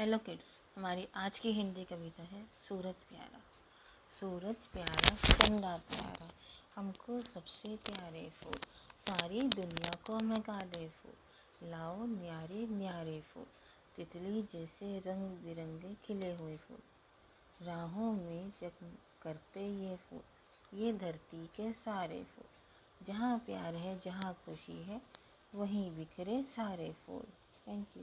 Hello kids हमारी आज की हिंदी कविता है सूरज प्यारा। सूरज प्यारा चंदा प्यारा, हमको सबसे प्यारे फूल, सारी दुनिया को महका दे फूल, लाओ न्यारे न्यारे फूल, तितली जैसे रंग बिरंगे खिले हुए फूल, राहों में जग करते ये फूल, ये धरती के सारे फूल, जहाँ प्यार है, जहाँ खुशी है, वहीं बिखरे सारे फूल। Thank you